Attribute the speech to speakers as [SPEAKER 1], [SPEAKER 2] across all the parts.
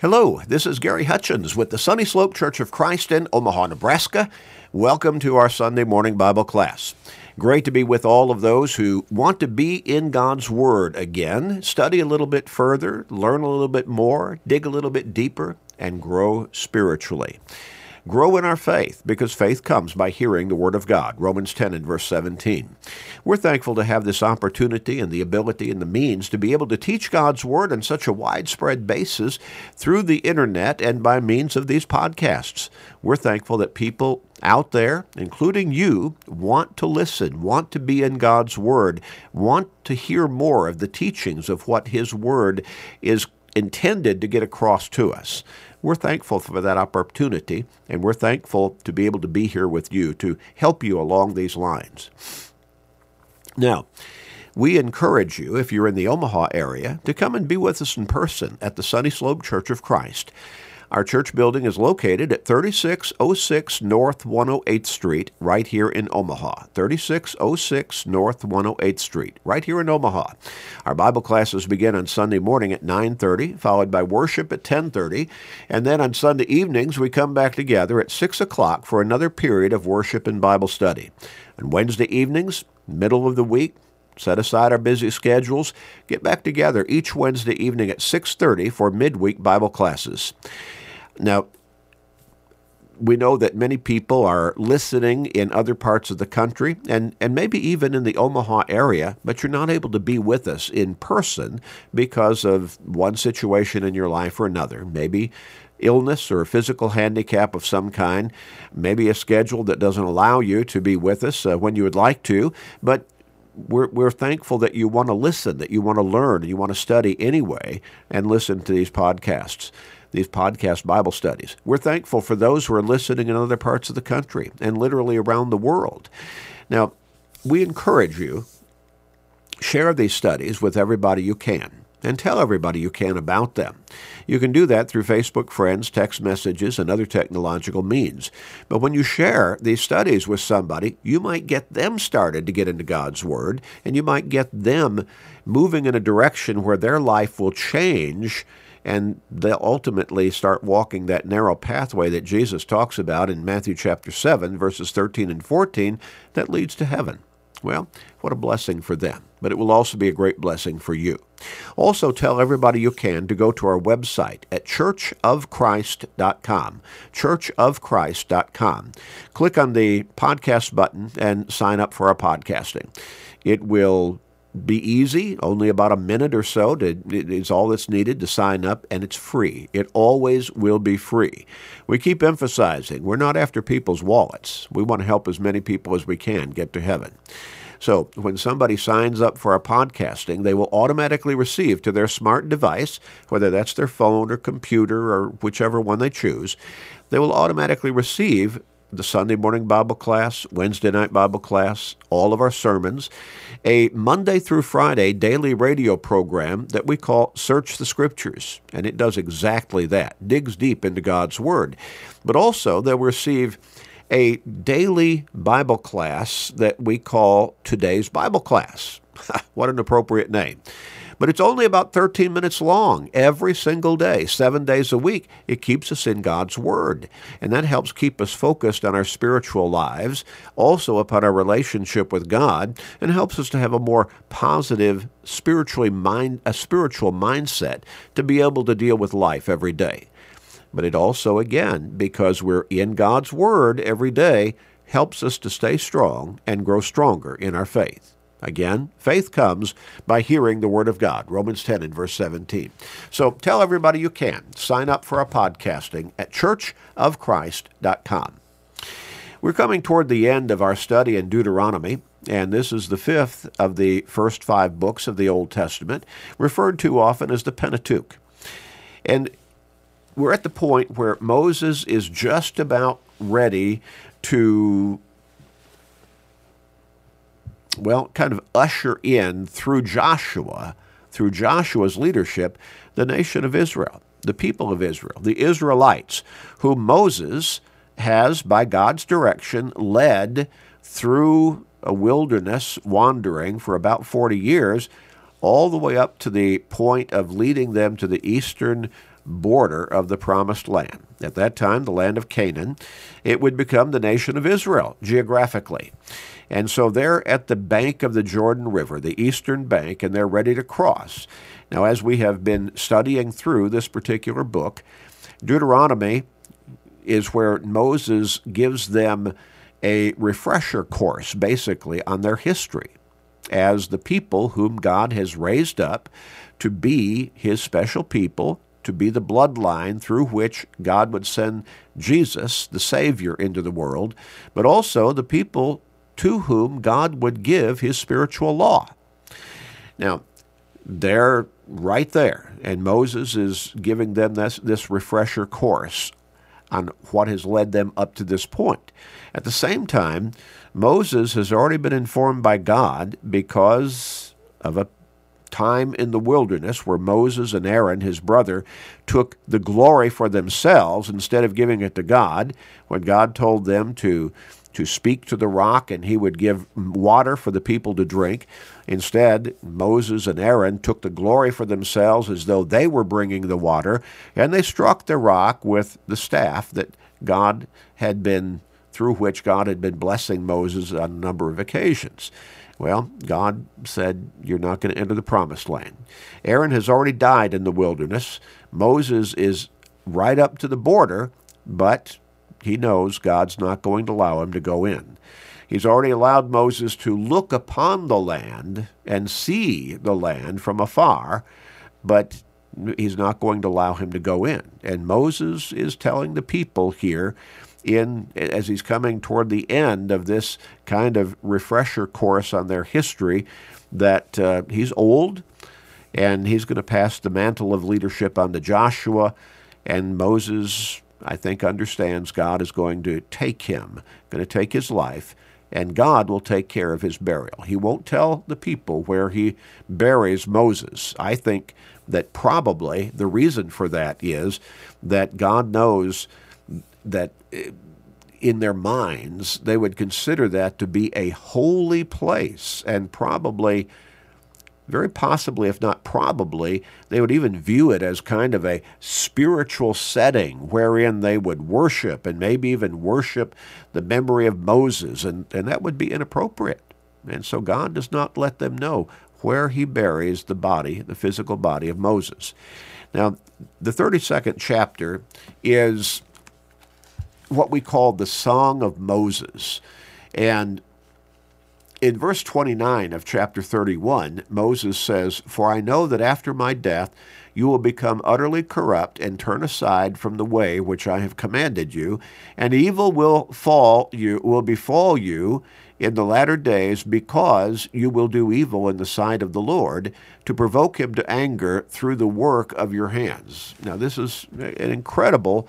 [SPEAKER 1] Hello, this is Gary Hutchins with the Sunny Slope Church of Christ in Omaha, Nebraska. Welcome to our Sunday morning Bible class. Great to be with all of those who want to be in God's Word again, study a little bit further, learn a little bit more, dig a little bit deeper, and grow spiritually grow in our faith because faith comes by hearing the Word of God. Romans 10 and verse 17. We're thankful to have this opportunity and the ability and the means to be able to teach God's Word on such a widespread basis through the internet and by means of these podcasts. We're thankful that people out there, including you, want to listen, want to be in God's Word, want to hear more of the teachings of what His Word is intended to get across to us. We're thankful for that opportunity, and we're thankful to be able to be here with you to help you along these lines. Now, we encourage you, if you're in the Omaha area, to come and be with us in person at the Sunny Slope Church of Christ. Our church building is located at 3606 North 108th Street, right here in Omaha. 3606 North 108th Street, right here in Omaha. Our Bible classes begin on Sunday morning at 9:30, followed by worship at 10:30, and then on Sunday evenings we come back together at 6 o'clock for another period of worship and Bible study. On Wednesday evenings, middle of the week, set aside our busy schedules, get back together each Wednesday evening at 6:30 for midweek Bible classes. Now, we know that many people are listening in other parts of the country and, and maybe even in the Omaha area, but you're not able to be with us in person because of one situation in your life or another. Maybe illness or a physical handicap of some kind, maybe a schedule that doesn't allow you to be with us uh, when you would like to, but we're, we're thankful that you want to listen, that you want to learn, you want to study anyway, and listen to these podcasts these podcast Bible studies. We're thankful for those who are listening in other parts of the country and literally around the world. Now, we encourage you share these studies with everybody you can and tell everybody you can about them. You can do that through Facebook friends, text messages, and other technological means. But when you share these studies with somebody, you might get them started to get into God's Word, and you might get them moving in a direction where their life will change and they'll ultimately start walking that narrow pathway that Jesus talks about in Matthew chapter 7, verses 13 and 14, that leads to heaven. Well, what a blessing for them. But it will also be a great blessing for you. Also, tell everybody you can to go to our website at churchofchrist.com. Churchofchrist.com. Click on the podcast button and sign up for our podcasting. It will be easy, only about a minute or so to, is all that's needed to sign up, and it's free. It always will be free. We keep emphasizing we're not after people's wallets. We want to help as many people as we can get to heaven. So when somebody signs up for our podcasting, they will automatically receive to their smart device, whether that's their phone or computer or whichever one they choose, they will automatically receive the Sunday morning Bible class, Wednesday night Bible class, all of our sermons, a Monday through Friday daily radio program that we call Search the Scriptures. And it does exactly that, digs deep into God's Word. But also, they'll receive a daily Bible class that we call Today's Bible Class. what an appropriate name. But it's only about 13 minutes long every single day, seven days a week. It keeps us in God's Word. And that helps keep us focused on our spiritual lives, also upon our relationship with God, and helps us to have a more positive, spiritually mind, a spiritual mindset to be able to deal with life every day. But it also, again, because we're in God's Word every day, helps us to stay strong and grow stronger in our faith. Again, faith comes by hearing the Word of God, Romans 10 and verse 17. So tell everybody you can. Sign up for our podcasting at churchofchrist.com. We're coming toward the end of our study in Deuteronomy, and this is the fifth of the first five books of the Old Testament, referred to often as the Pentateuch. And we're at the point where Moses is just about ready to well, kind of usher in through Joshua, through Joshua's leadership, the nation of Israel, the people of Israel, the Israelites, whom Moses has, by God's direction, led through a wilderness wandering for about 40 years, all the way up to the point of leading them to the eastern border of the promised land. At that time, the land of Canaan, it would become the nation of Israel geographically. And so they're at the bank of the Jordan River, the eastern bank, and they're ready to cross. Now, as we have been studying through this particular book, Deuteronomy is where Moses gives them a refresher course, basically, on their history as the people whom God has raised up to be his special people, to be the bloodline through which God would send Jesus, the Savior, into the world, but also the people to whom God would give his spiritual law. Now, they're right there, and Moses is giving them this, this refresher course on what has led them up to this point. At the same time, Moses has already been informed by God because of a time in the wilderness where Moses and Aaron, his brother, took the glory for themselves instead of giving it to God, when God told them to to speak to the rock and he would give water for the people to drink. Instead, Moses and Aaron took the glory for themselves as though they were bringing the water, and they struck the rock with the staff that God had been, through which God had been blessing Moses on a number of occasions. Well, God said, You're not going to enter the promised land. Aaron has already died in the wilderness. Moses is right up to the border, but he knows God's not going to allow him to go in. He's already allowed Moses to look upon the land and see the land from afar, but he's not going to allow him to go in. And Moses is telling the people here in as he's coming toward the end of this kind of refresher course on their history that uh, he's old and he's going to pass the mantle of leadership on to Joshua and Moses I think, understands God is going to take him, going to take his life, and God will take care of his burial. He won't tell the people where he buries Moses. I think that probably the reason for that is that God knows that in their minds they would consider that to be a holy place and probably very possibly, if not probably, they would even view it as kind of a spiritual setting wherein they would worship and maybe even worship the memory of Moses, and, and that would be inappropriate. And so God does not let them know where he buries the body, the physical body of Moses. Now, the 32nd chapter is what we call the Song of Moses. And in verse 29 of chapter 31, Moses says, For I know that after my death you will become utterly corrupt and turn aside from the way which I have commanded you, and evil will fall you will befall you in the latter days because you will do evil in the sight of the Lord to provoke him to anger through the work of your hands. Now this is an incredible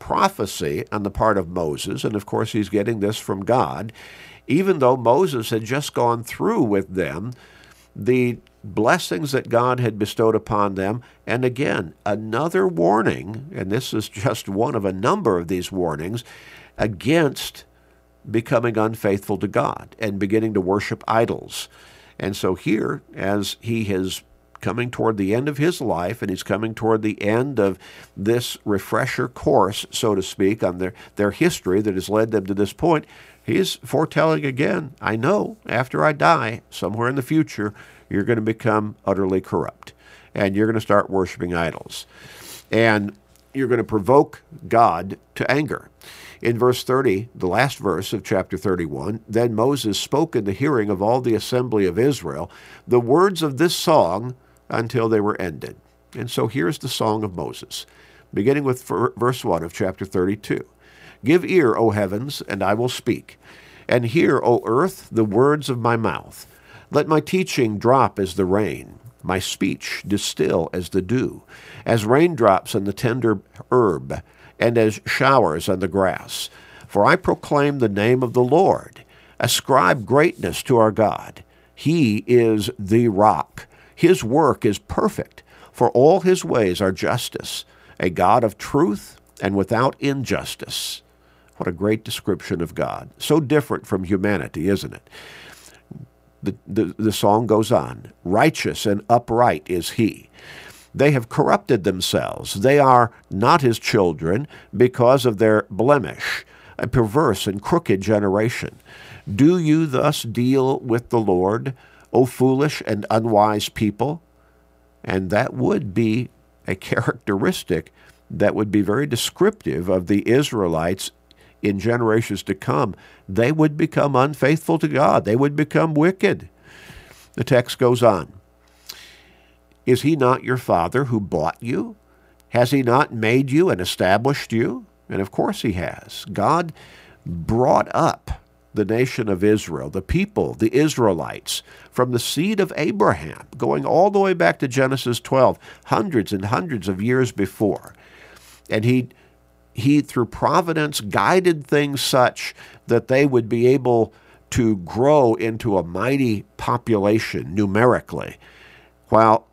[SPEAKER 1] prophecy on the part of Moses, and of course he's getting this from God even though Moses had just gone through with them the blessings that God had bestowed upon them. And again, another warning, and this is just one of a number of these warnings, against becoming unfaithful to God and beginning to worship idols. And so here, as he is coming toward the end of his life and he's coming toward the end of this refresher course, so to speak, on their, their history that has led them to this point, He's foretelling again, I know after I die, somewhere in the future, you're going to become utterly corrupt and you're going to start worshiping idols. And you're going to provoke God to anger. In verse 30, the last verse of chapter 31, then Moses spoke in the hearing of all the assembly of Israel the words of this song until they were ended. And so here's the song of Moses, beginning with verse 1 of chapter 32. Give ear, O heavens, and I will speak, and hear, O earth, the words of my mouth. Let my teaching drop as the rain, my speech distill as the dew, as raindrops on the tender herb, and as showers on the grass. For I proclaim the name of the Lord. Ascribe greatness to our God. He is the rock. His work is perfect, for all his ways are justice, a God of truth and without injustice. What a great description of God. So different from humanity, isn't it? The, the, the song goes on Righteous and upright is he. They have corrupted themselves. They are not his children because of their blemish, a perverse and crooked generation. Do you thus deal with the Lord, O foolish and unwise people? And that would be a characteristic that would be very descriptive of the Israelites in generations to come. They would become unfaithful to God, they would become wicked. The text goes on. Is he not your father who bought you? Has he not made you and established you? And of course he has. God brought up the nation of Israel, the people, the Israelites, from the seed of Abraham, going all the way back to Genesis 12, hundreds and hundreds of years before. And he, he through providence, guided things such that they would be able to grow into a mighty population numerically, while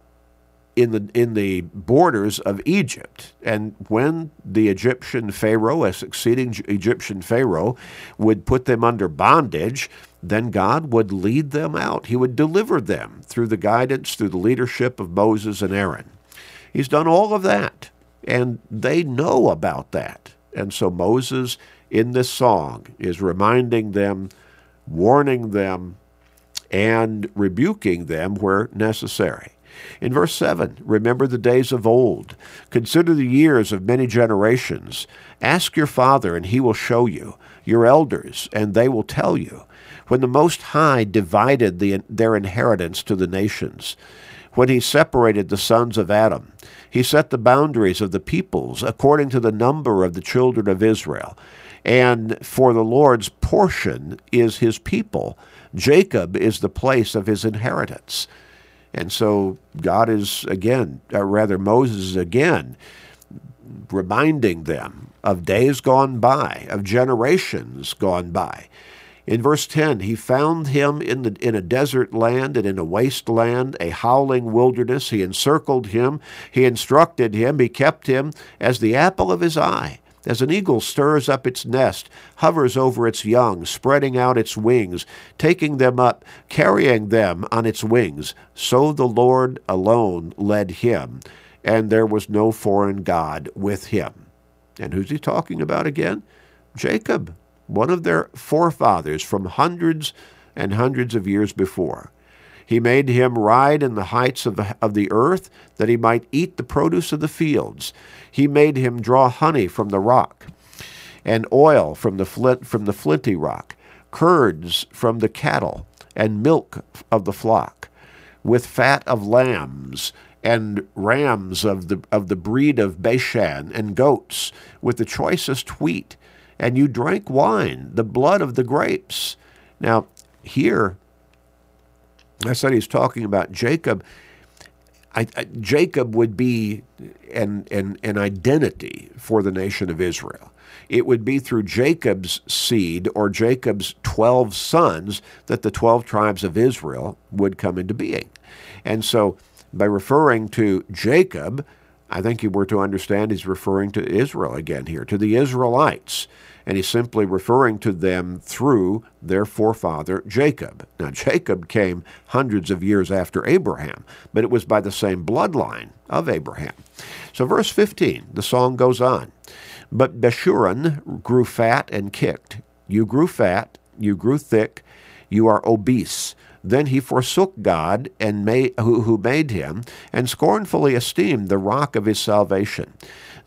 [SPEAKER 1] in the in the borders of Egypt. And when the Egyptian Pharaoh, a succeeding Egyptian Pharaoh, would put them under bondage, then God would lead them out. He would deliver them through the guidance, through the leadership of Moses and Aaron. He's done all of that, and they know about that. And so Moses, in this song, is reminding them, warning them, and rebuking them where necessary. In verse 7, remember the days of old. Consider the years of many generations. Ask your father, and he will show you, your elders, and they will tell you. When the Most High divided the, their inheritance to the nations, when he separated the sons of Adam, he set the boundaries of the peoples according to the number of the children of Israel. And for the Lord's portion is his people. Jacob is the place of his inheritance. And so God is again, or rather Moses is again, reminding them of days gone by, of generations gone by. In verse 10, he found him in, the, in a desert land and in a waste land, a howling wilderness. He encircled him, he instructed him, he kept him as the apple of his eye. As an eagle stirs up its nest, hovers over its young, spreading out its wings, taking them up, carrying them on its wings, so the Lord alone led him, and there was no foreign God with him. And who's he talking about again? Jacob, one of their forefathers from hundreds and hundreds of years before. He made him ride in the heights of the, of the earth, that he might eat the produce of the fields. He made him draw honey from the rock, and oil from the flint from the flinty rock, curds from the cattle, and milk of the flock, with fat of lambs and rams of the of the breed of Bashan, and goats, with the choicest wheat, and you drank wine, the blood of the grapes. Now, here I said he's talking about Jacob. I, I, Jacob would be an, an, an identity for the nation of Israel. It would be through Jacob's seed or Jacob's 12 sons that the 12 tribes of Israel would come into being. And so, by referring to Jacob, I think you were to understand he's referring to Israel again here, to the Israelites and he's simply referring to them through their forefather Jacob. Now, Jacob came hundreds of years after Abraham, but it was by the same bloodline of Abraham. So, verse 15, the song goes on. But Jeshurun grew fat and kicked. You grew fat, you grew thick, you are obese. Then he forsook God and made, who, who made him, and scornfully esteemed the rock of his salvation.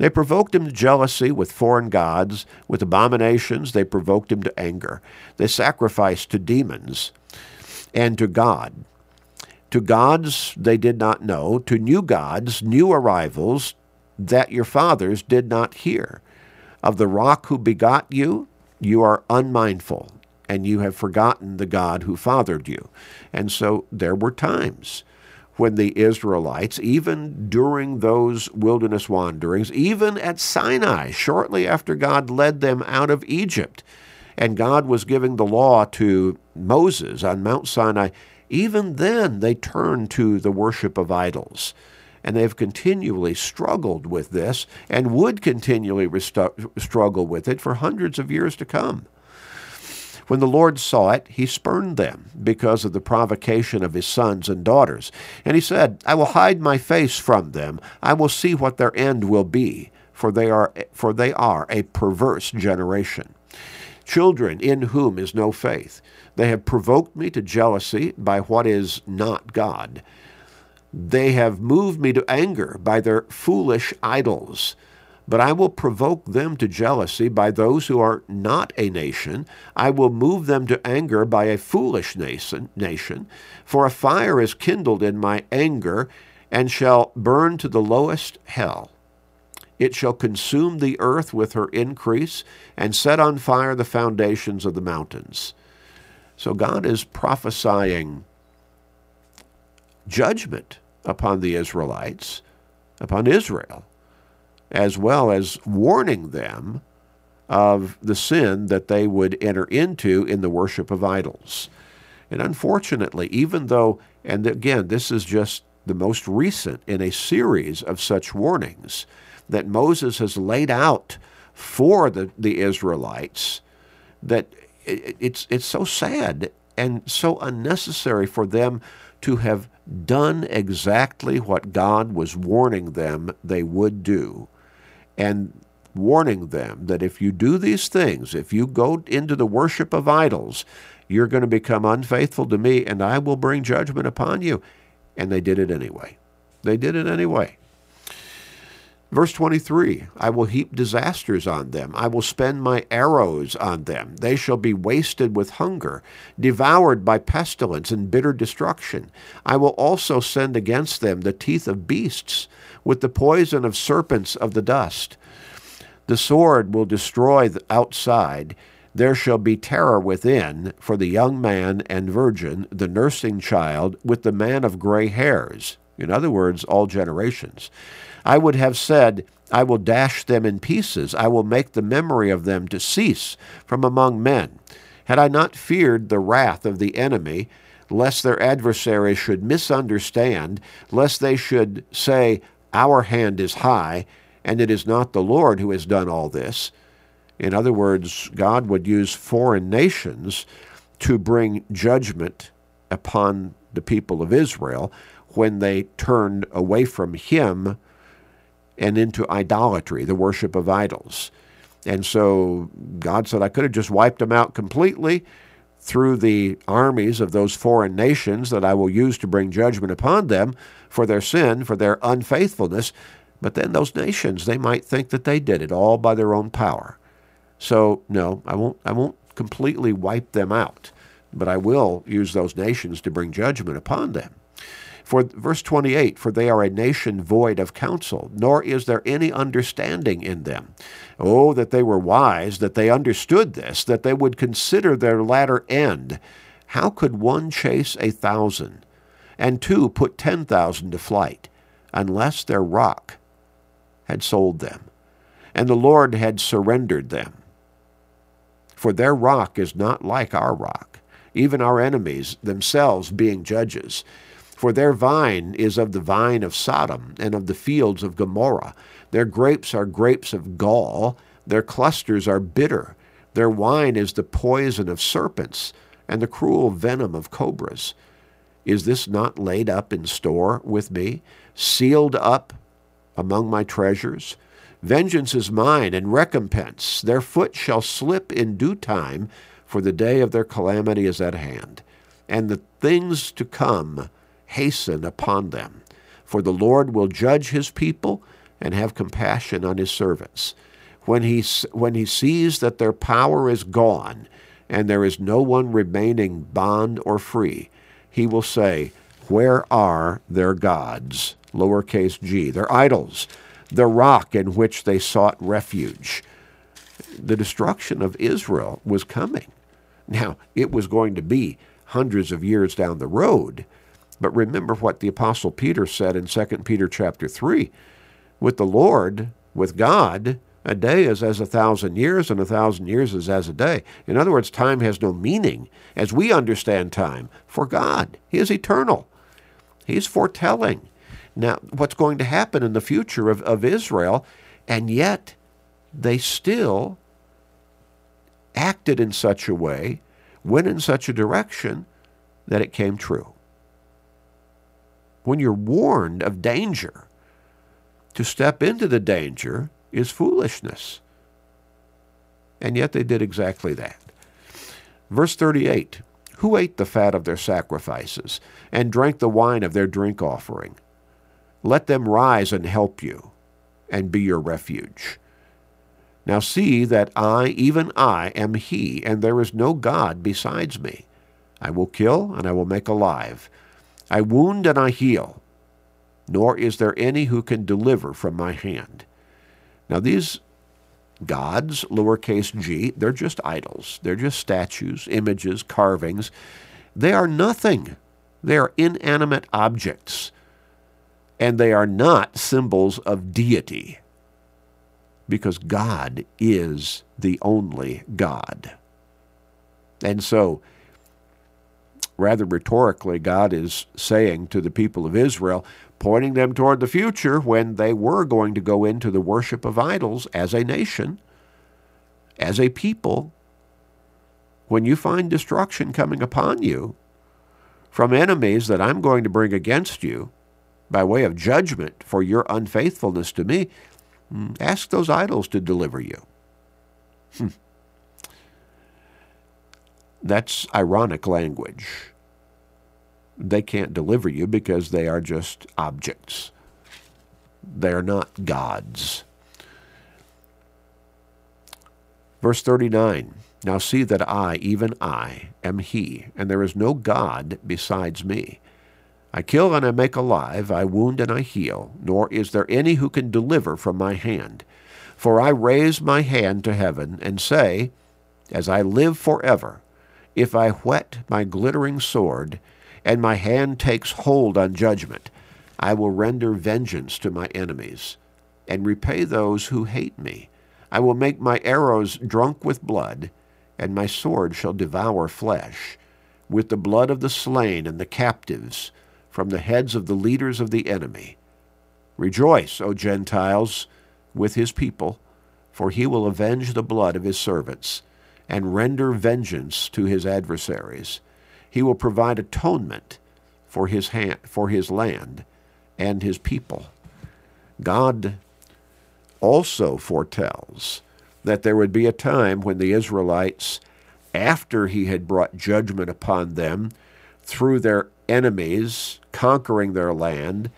[SPEAKER 1] They provoked him to jealousy with foreign gods, with abominations, they provoked him to anger. They sacrificed to demons and to God. To gods they did not know, to new gods, new arrivals that your fathers did not hear. Of the rock who begot you, you are unmindful, and you have forgotten the God who fathered you. And so there were times when the Israelites, even during those wilderness wanderings, even at Sinai, shortly after God led them out of Egypt, and God was giving the law to Moses on Mount Sinai, even then they turned to the worship of idols. And they've continually struggled with this and would continually restu- struggle with it for hundreds of years to come. When the Lord saw it, he spurned them because of the provocation of his sons and daughters. And he said, I will hide my face from them. I will see what their end will be, for they are, for they are a perverse generation. Children in whom is no faith. They have provoked me to jealousy by what is not God. They have moved me to anger by their foolish idols. But I will provoke them to jealousy by those who are not a nation. I will move them to anger by a foolish nation. For a fire is kindled in my anger, and shall burn to the lowest hell. It shall consume the earth with her increase, and set on fire the foundations of the mountains. So God is prophesying judgment upon the Israelites, upon Israel, as well as warning them of the sin that they would enter into in the worship of idols. And unfortunately, even though, and again, this is just the most recent in a series of such warnings that Moses has laid out for the, the Israelites, that it, it's, it's so sad and so unnecessary for them to have done exactly what God was warning them they would do, and warning them that if you do these things, if you go into the worship of idols, you're going to become unfaithful to me, and I will bring judgment upon you. And they did it anyway. They did it anyway. Verse 23 I will heap disasters on them. I will spend my arrows on them. They shall be wasted with hunger, devoured by pestilence and bitter destruction. I will also send against them the teeth of beasts, with the poison of serpents of the dust. The sword will destroy the outside. There shall be terror within for the young man and virgin, the nursing child, with the man of gray hairs. In other words, all generations. I would have said, I will dash them in pieces. I will make the memory of them to cease from among men. Had I not feared the wrath of the enemy, lest their adversaries should misunderstand, lest they should say, Our hand is high, and it is not the Lord who has done all this. In other words, God would use foreign nations to bring judgment upon the people of Israel when they turned away from Him and into idolatry, the worship of idols. And so God said, I could have just wiped them out completely through the armies of those foreign nations that I will use to bring judgment upon them for their sin, for their unfaithfulness. But then those nations, they might think that they did it all by their own power. So no, I won't I won't completely wipe them out, but I will use those nations to bring judgment upon them. For verse 28, for they are a nation void of counsel, nor is there any understanding in them. Oh, that they were wise, that they understood this, that they would consider their latter end. How could one chase a thousand, and two put ten thousand to flight, unless their rock had sold them, and the Lord had surrendered them? For their rock is not like our rock, even our enemies themselves being judges. For their vine is of the vine of Sodom and of the fields of Gomorrah. Their grapes are grapes of gall, their clusters are bitter. Their wine is the poison of serpents and the cruel venom of cobras. Is this not laid up in store with me, sealed up among my treasures? Vengeance is mine and recompense. Their foot shall slip in due time, for the day of their calamity is at hand. And the things to come hasten upon them. For the Lord will judge his people and have compassion on his servants. When he, when he sees that their power is gone and there is no one remaining bond or free, he will say, Where are their gods? Lowercase g, their idols, the rock in which they sought refuge. The destruction of Israel was coming. Now, it was going to be hundreds of years down the road, but remember what the apostle Peter said in 2 Peter chapter 3. With the Lord, with God, a day is as a thousand years, and a thousand years is as a day. In other words, time has no meaning as we understand time for God. He is eternal. He's foretelling now what's going to happen in the future of, of Israel, and yet they still acted in such a way went in such a direction that it came true. When you're warned of danger, to step into the danger is foolishness. And yet they did exactly that. Verse 38 Who ate the fat of their sacrifices and drank the wine of their drink offering? Let them rise and help you and be your refuge. Now see that I, even I, am He, and there is no God besides me. I will kill and I will make alive. I wound and I heal, nor is there any who can deliver from my hand. Now these gods, lowercase g, they're just idols. They're just statues, images, carvings. They are nothing. They are inanimate objects. And they are not symbols of deity because God is the only God. And so, rather rhetorically, God is saying to the people of Israel, pointing them toward the future when they were going to go into the worship of idols as a nation, as a people. When you find destruction coming upon you from enemies that I'm going to bring against you by way of judgment for your unfaithfulness to me, hmm, ask those idols to deliver you. That's ironic language they can't deliver you because they are just objects. They're not gods. Verse 39 Now see that I, even I, am He, and there is no God besides me. I kill and I make alive, I wound and I heal, nor is there any who can deliver from my hand. For I raise my hand to heaven and say, As I live forever, if I whet my glittering sword, and my hand takes hold on judgment. I will render vengeance to my enemies, and repay those who hate me. I will make my arrows drunk with blood, and my sword shall devour flesh, with the blood of the slain and the captives, from the heads of the leaders of the enemy. Rejoice, O Gentiles, with his people, for he will avenge the blood of his servants, and render vengeance to his adversaries. He will provide atonement for his, hand, for his land and his people. God also foretells that there would be a time when the Israelites, after he had brought judgment upon them through their enemies, conquering their land,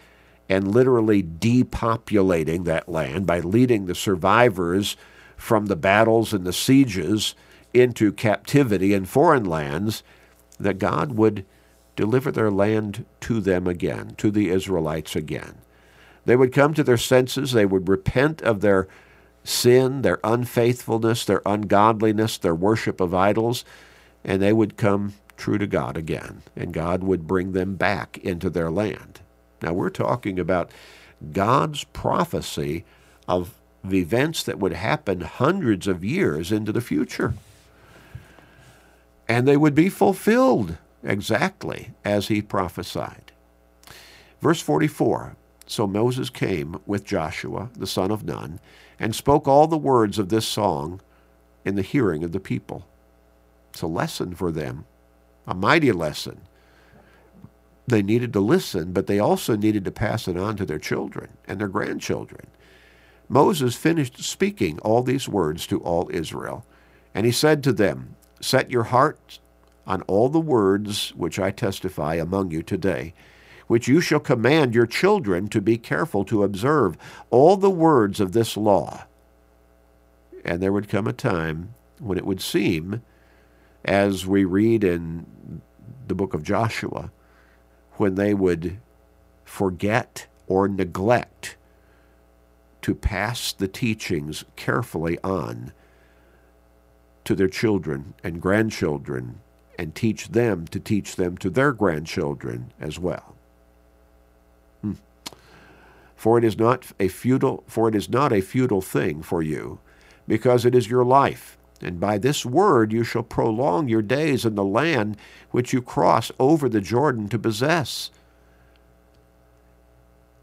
[SPEAKER 1] and literally depopulating that land by leading the survivors from the battles and the sieges into captivity in foreign lands, that God would deliver their land to them again, to the Israelites again. They would come to their senses, they would repent of their sin, their unfaithfulness, their ungodliness, their worship of idols, and they would come true to God again, and God would bring them back into their land. Now, we're talking about God's prophecy of events that would happen hundreds of years into the future and they would be fulfilled exactly as he prophesied. Verse 44 So Moses came with Joshua, the son of Nun, and spoke all the words of this song in the hearing of the people. It's a lesson for them, a mighty lesson. They needed to listen, but they also needed to pass it on to their children and their grandchildren. Moses finished speaking all these words to all Israel, and he said to them, Set your heart on all the words which I testify among you today, which you shall command your children to be careful to observe all the words of this law. And there would come a time when it would seem, as we read in the book of Joshua, when they would forget or neglect to pass the teachings carefully on to their children and grandchildren and teach them to teach them to their grandchildren as well. Hmm. For it is not a futile for it is not a futile thing for you, because it is your life, and by this word you shall prolong your days in the land which you cross over the Jordan to possess.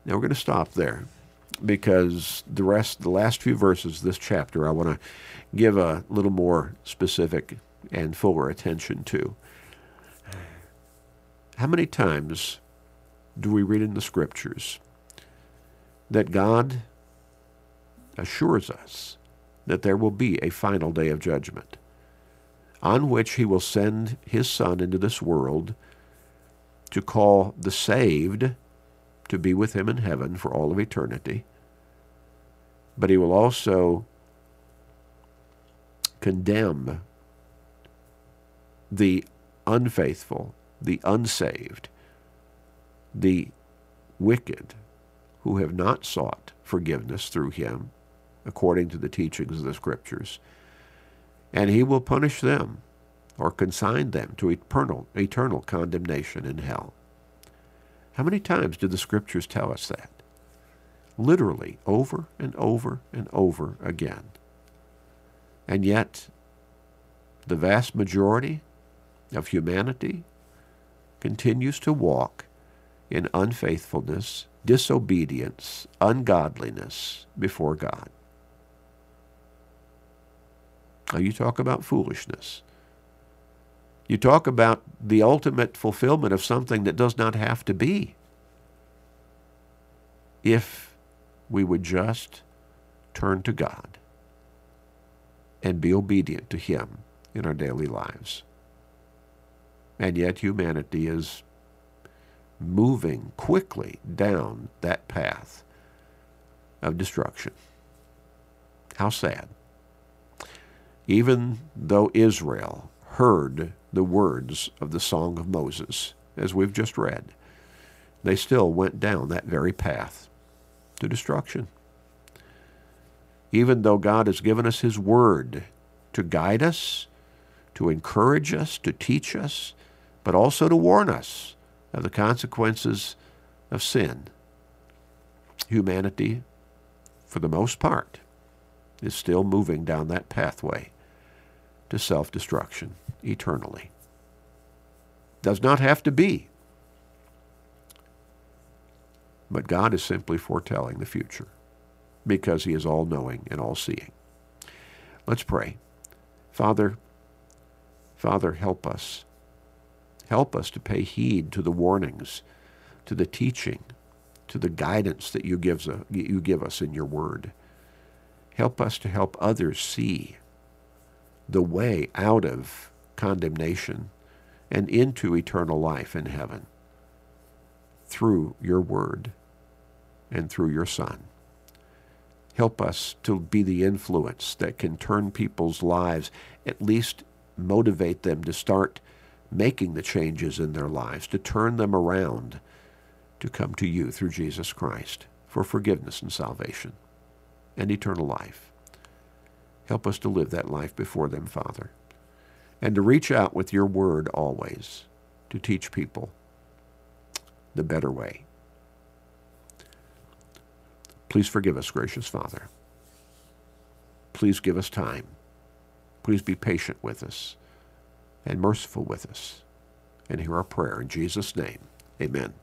[SPEAKER 1] Now we're going to stop there because the rest the last few verses of this chapter I want to give a little more specific and fuller attention to. How many times do we read in the scriptures that God assures us that there will be a final day of judgment on which he will send his Son into this world to call the saved to be with him in heaven for all of eternity. But he will also condemn the unfaithful, the unsaved, the wicked who have not sought forgiveness through him, according to the teachings of the Scriptures. And he will punish them or consign them to eternal, eternal condemnation in hell. How many times do the Scriptures tell us that? Literally, over and over and over again. And yet, the vast majority of humanity continues to walk in unfaithfulness, disobedience, ungodliness before God. Now, you talk about foolishness. You talk about the ultimate fulfillment of something that does not have to be. If we would just turn to God and be obedient to Him in our daily lives. And yet humanity is moving quickly down that path of destruction. How sad. Even though Israel heard the words of the Song of Moses, as we've just read, they still went down that very path to destruction. Even though God has given us His Word to guide us, to encourage us, to teach us, but also to warn us of the consequences of sin. Humanity, for the most part, is still moving down that pathway to self destruction eternally. Does not have to be. But God is simply foretelling the future because he is all knowing and all seeing. Let's pray. Father, Father, help us Help us to pay heed to the warnings, to the teaching, to the guidance that you, gives, you give us in your word. Help us to help others see the way out of condemnation and into eternal life in heaven through your word and through your Son. Help us to be the influence that can turn people's lives, at least motivate them to start making the changes in their lives, to turn them around to come to you through Jesus Christ for forgiveness and salvation and eternal life. Help us to live that life before them, Father, and to reach out with your word always to teach people the better way. Please forgive us, gracious Father. Please give us time. Please be patient with us and merciful with us. And hear our prayer in Jesus' name. Amen.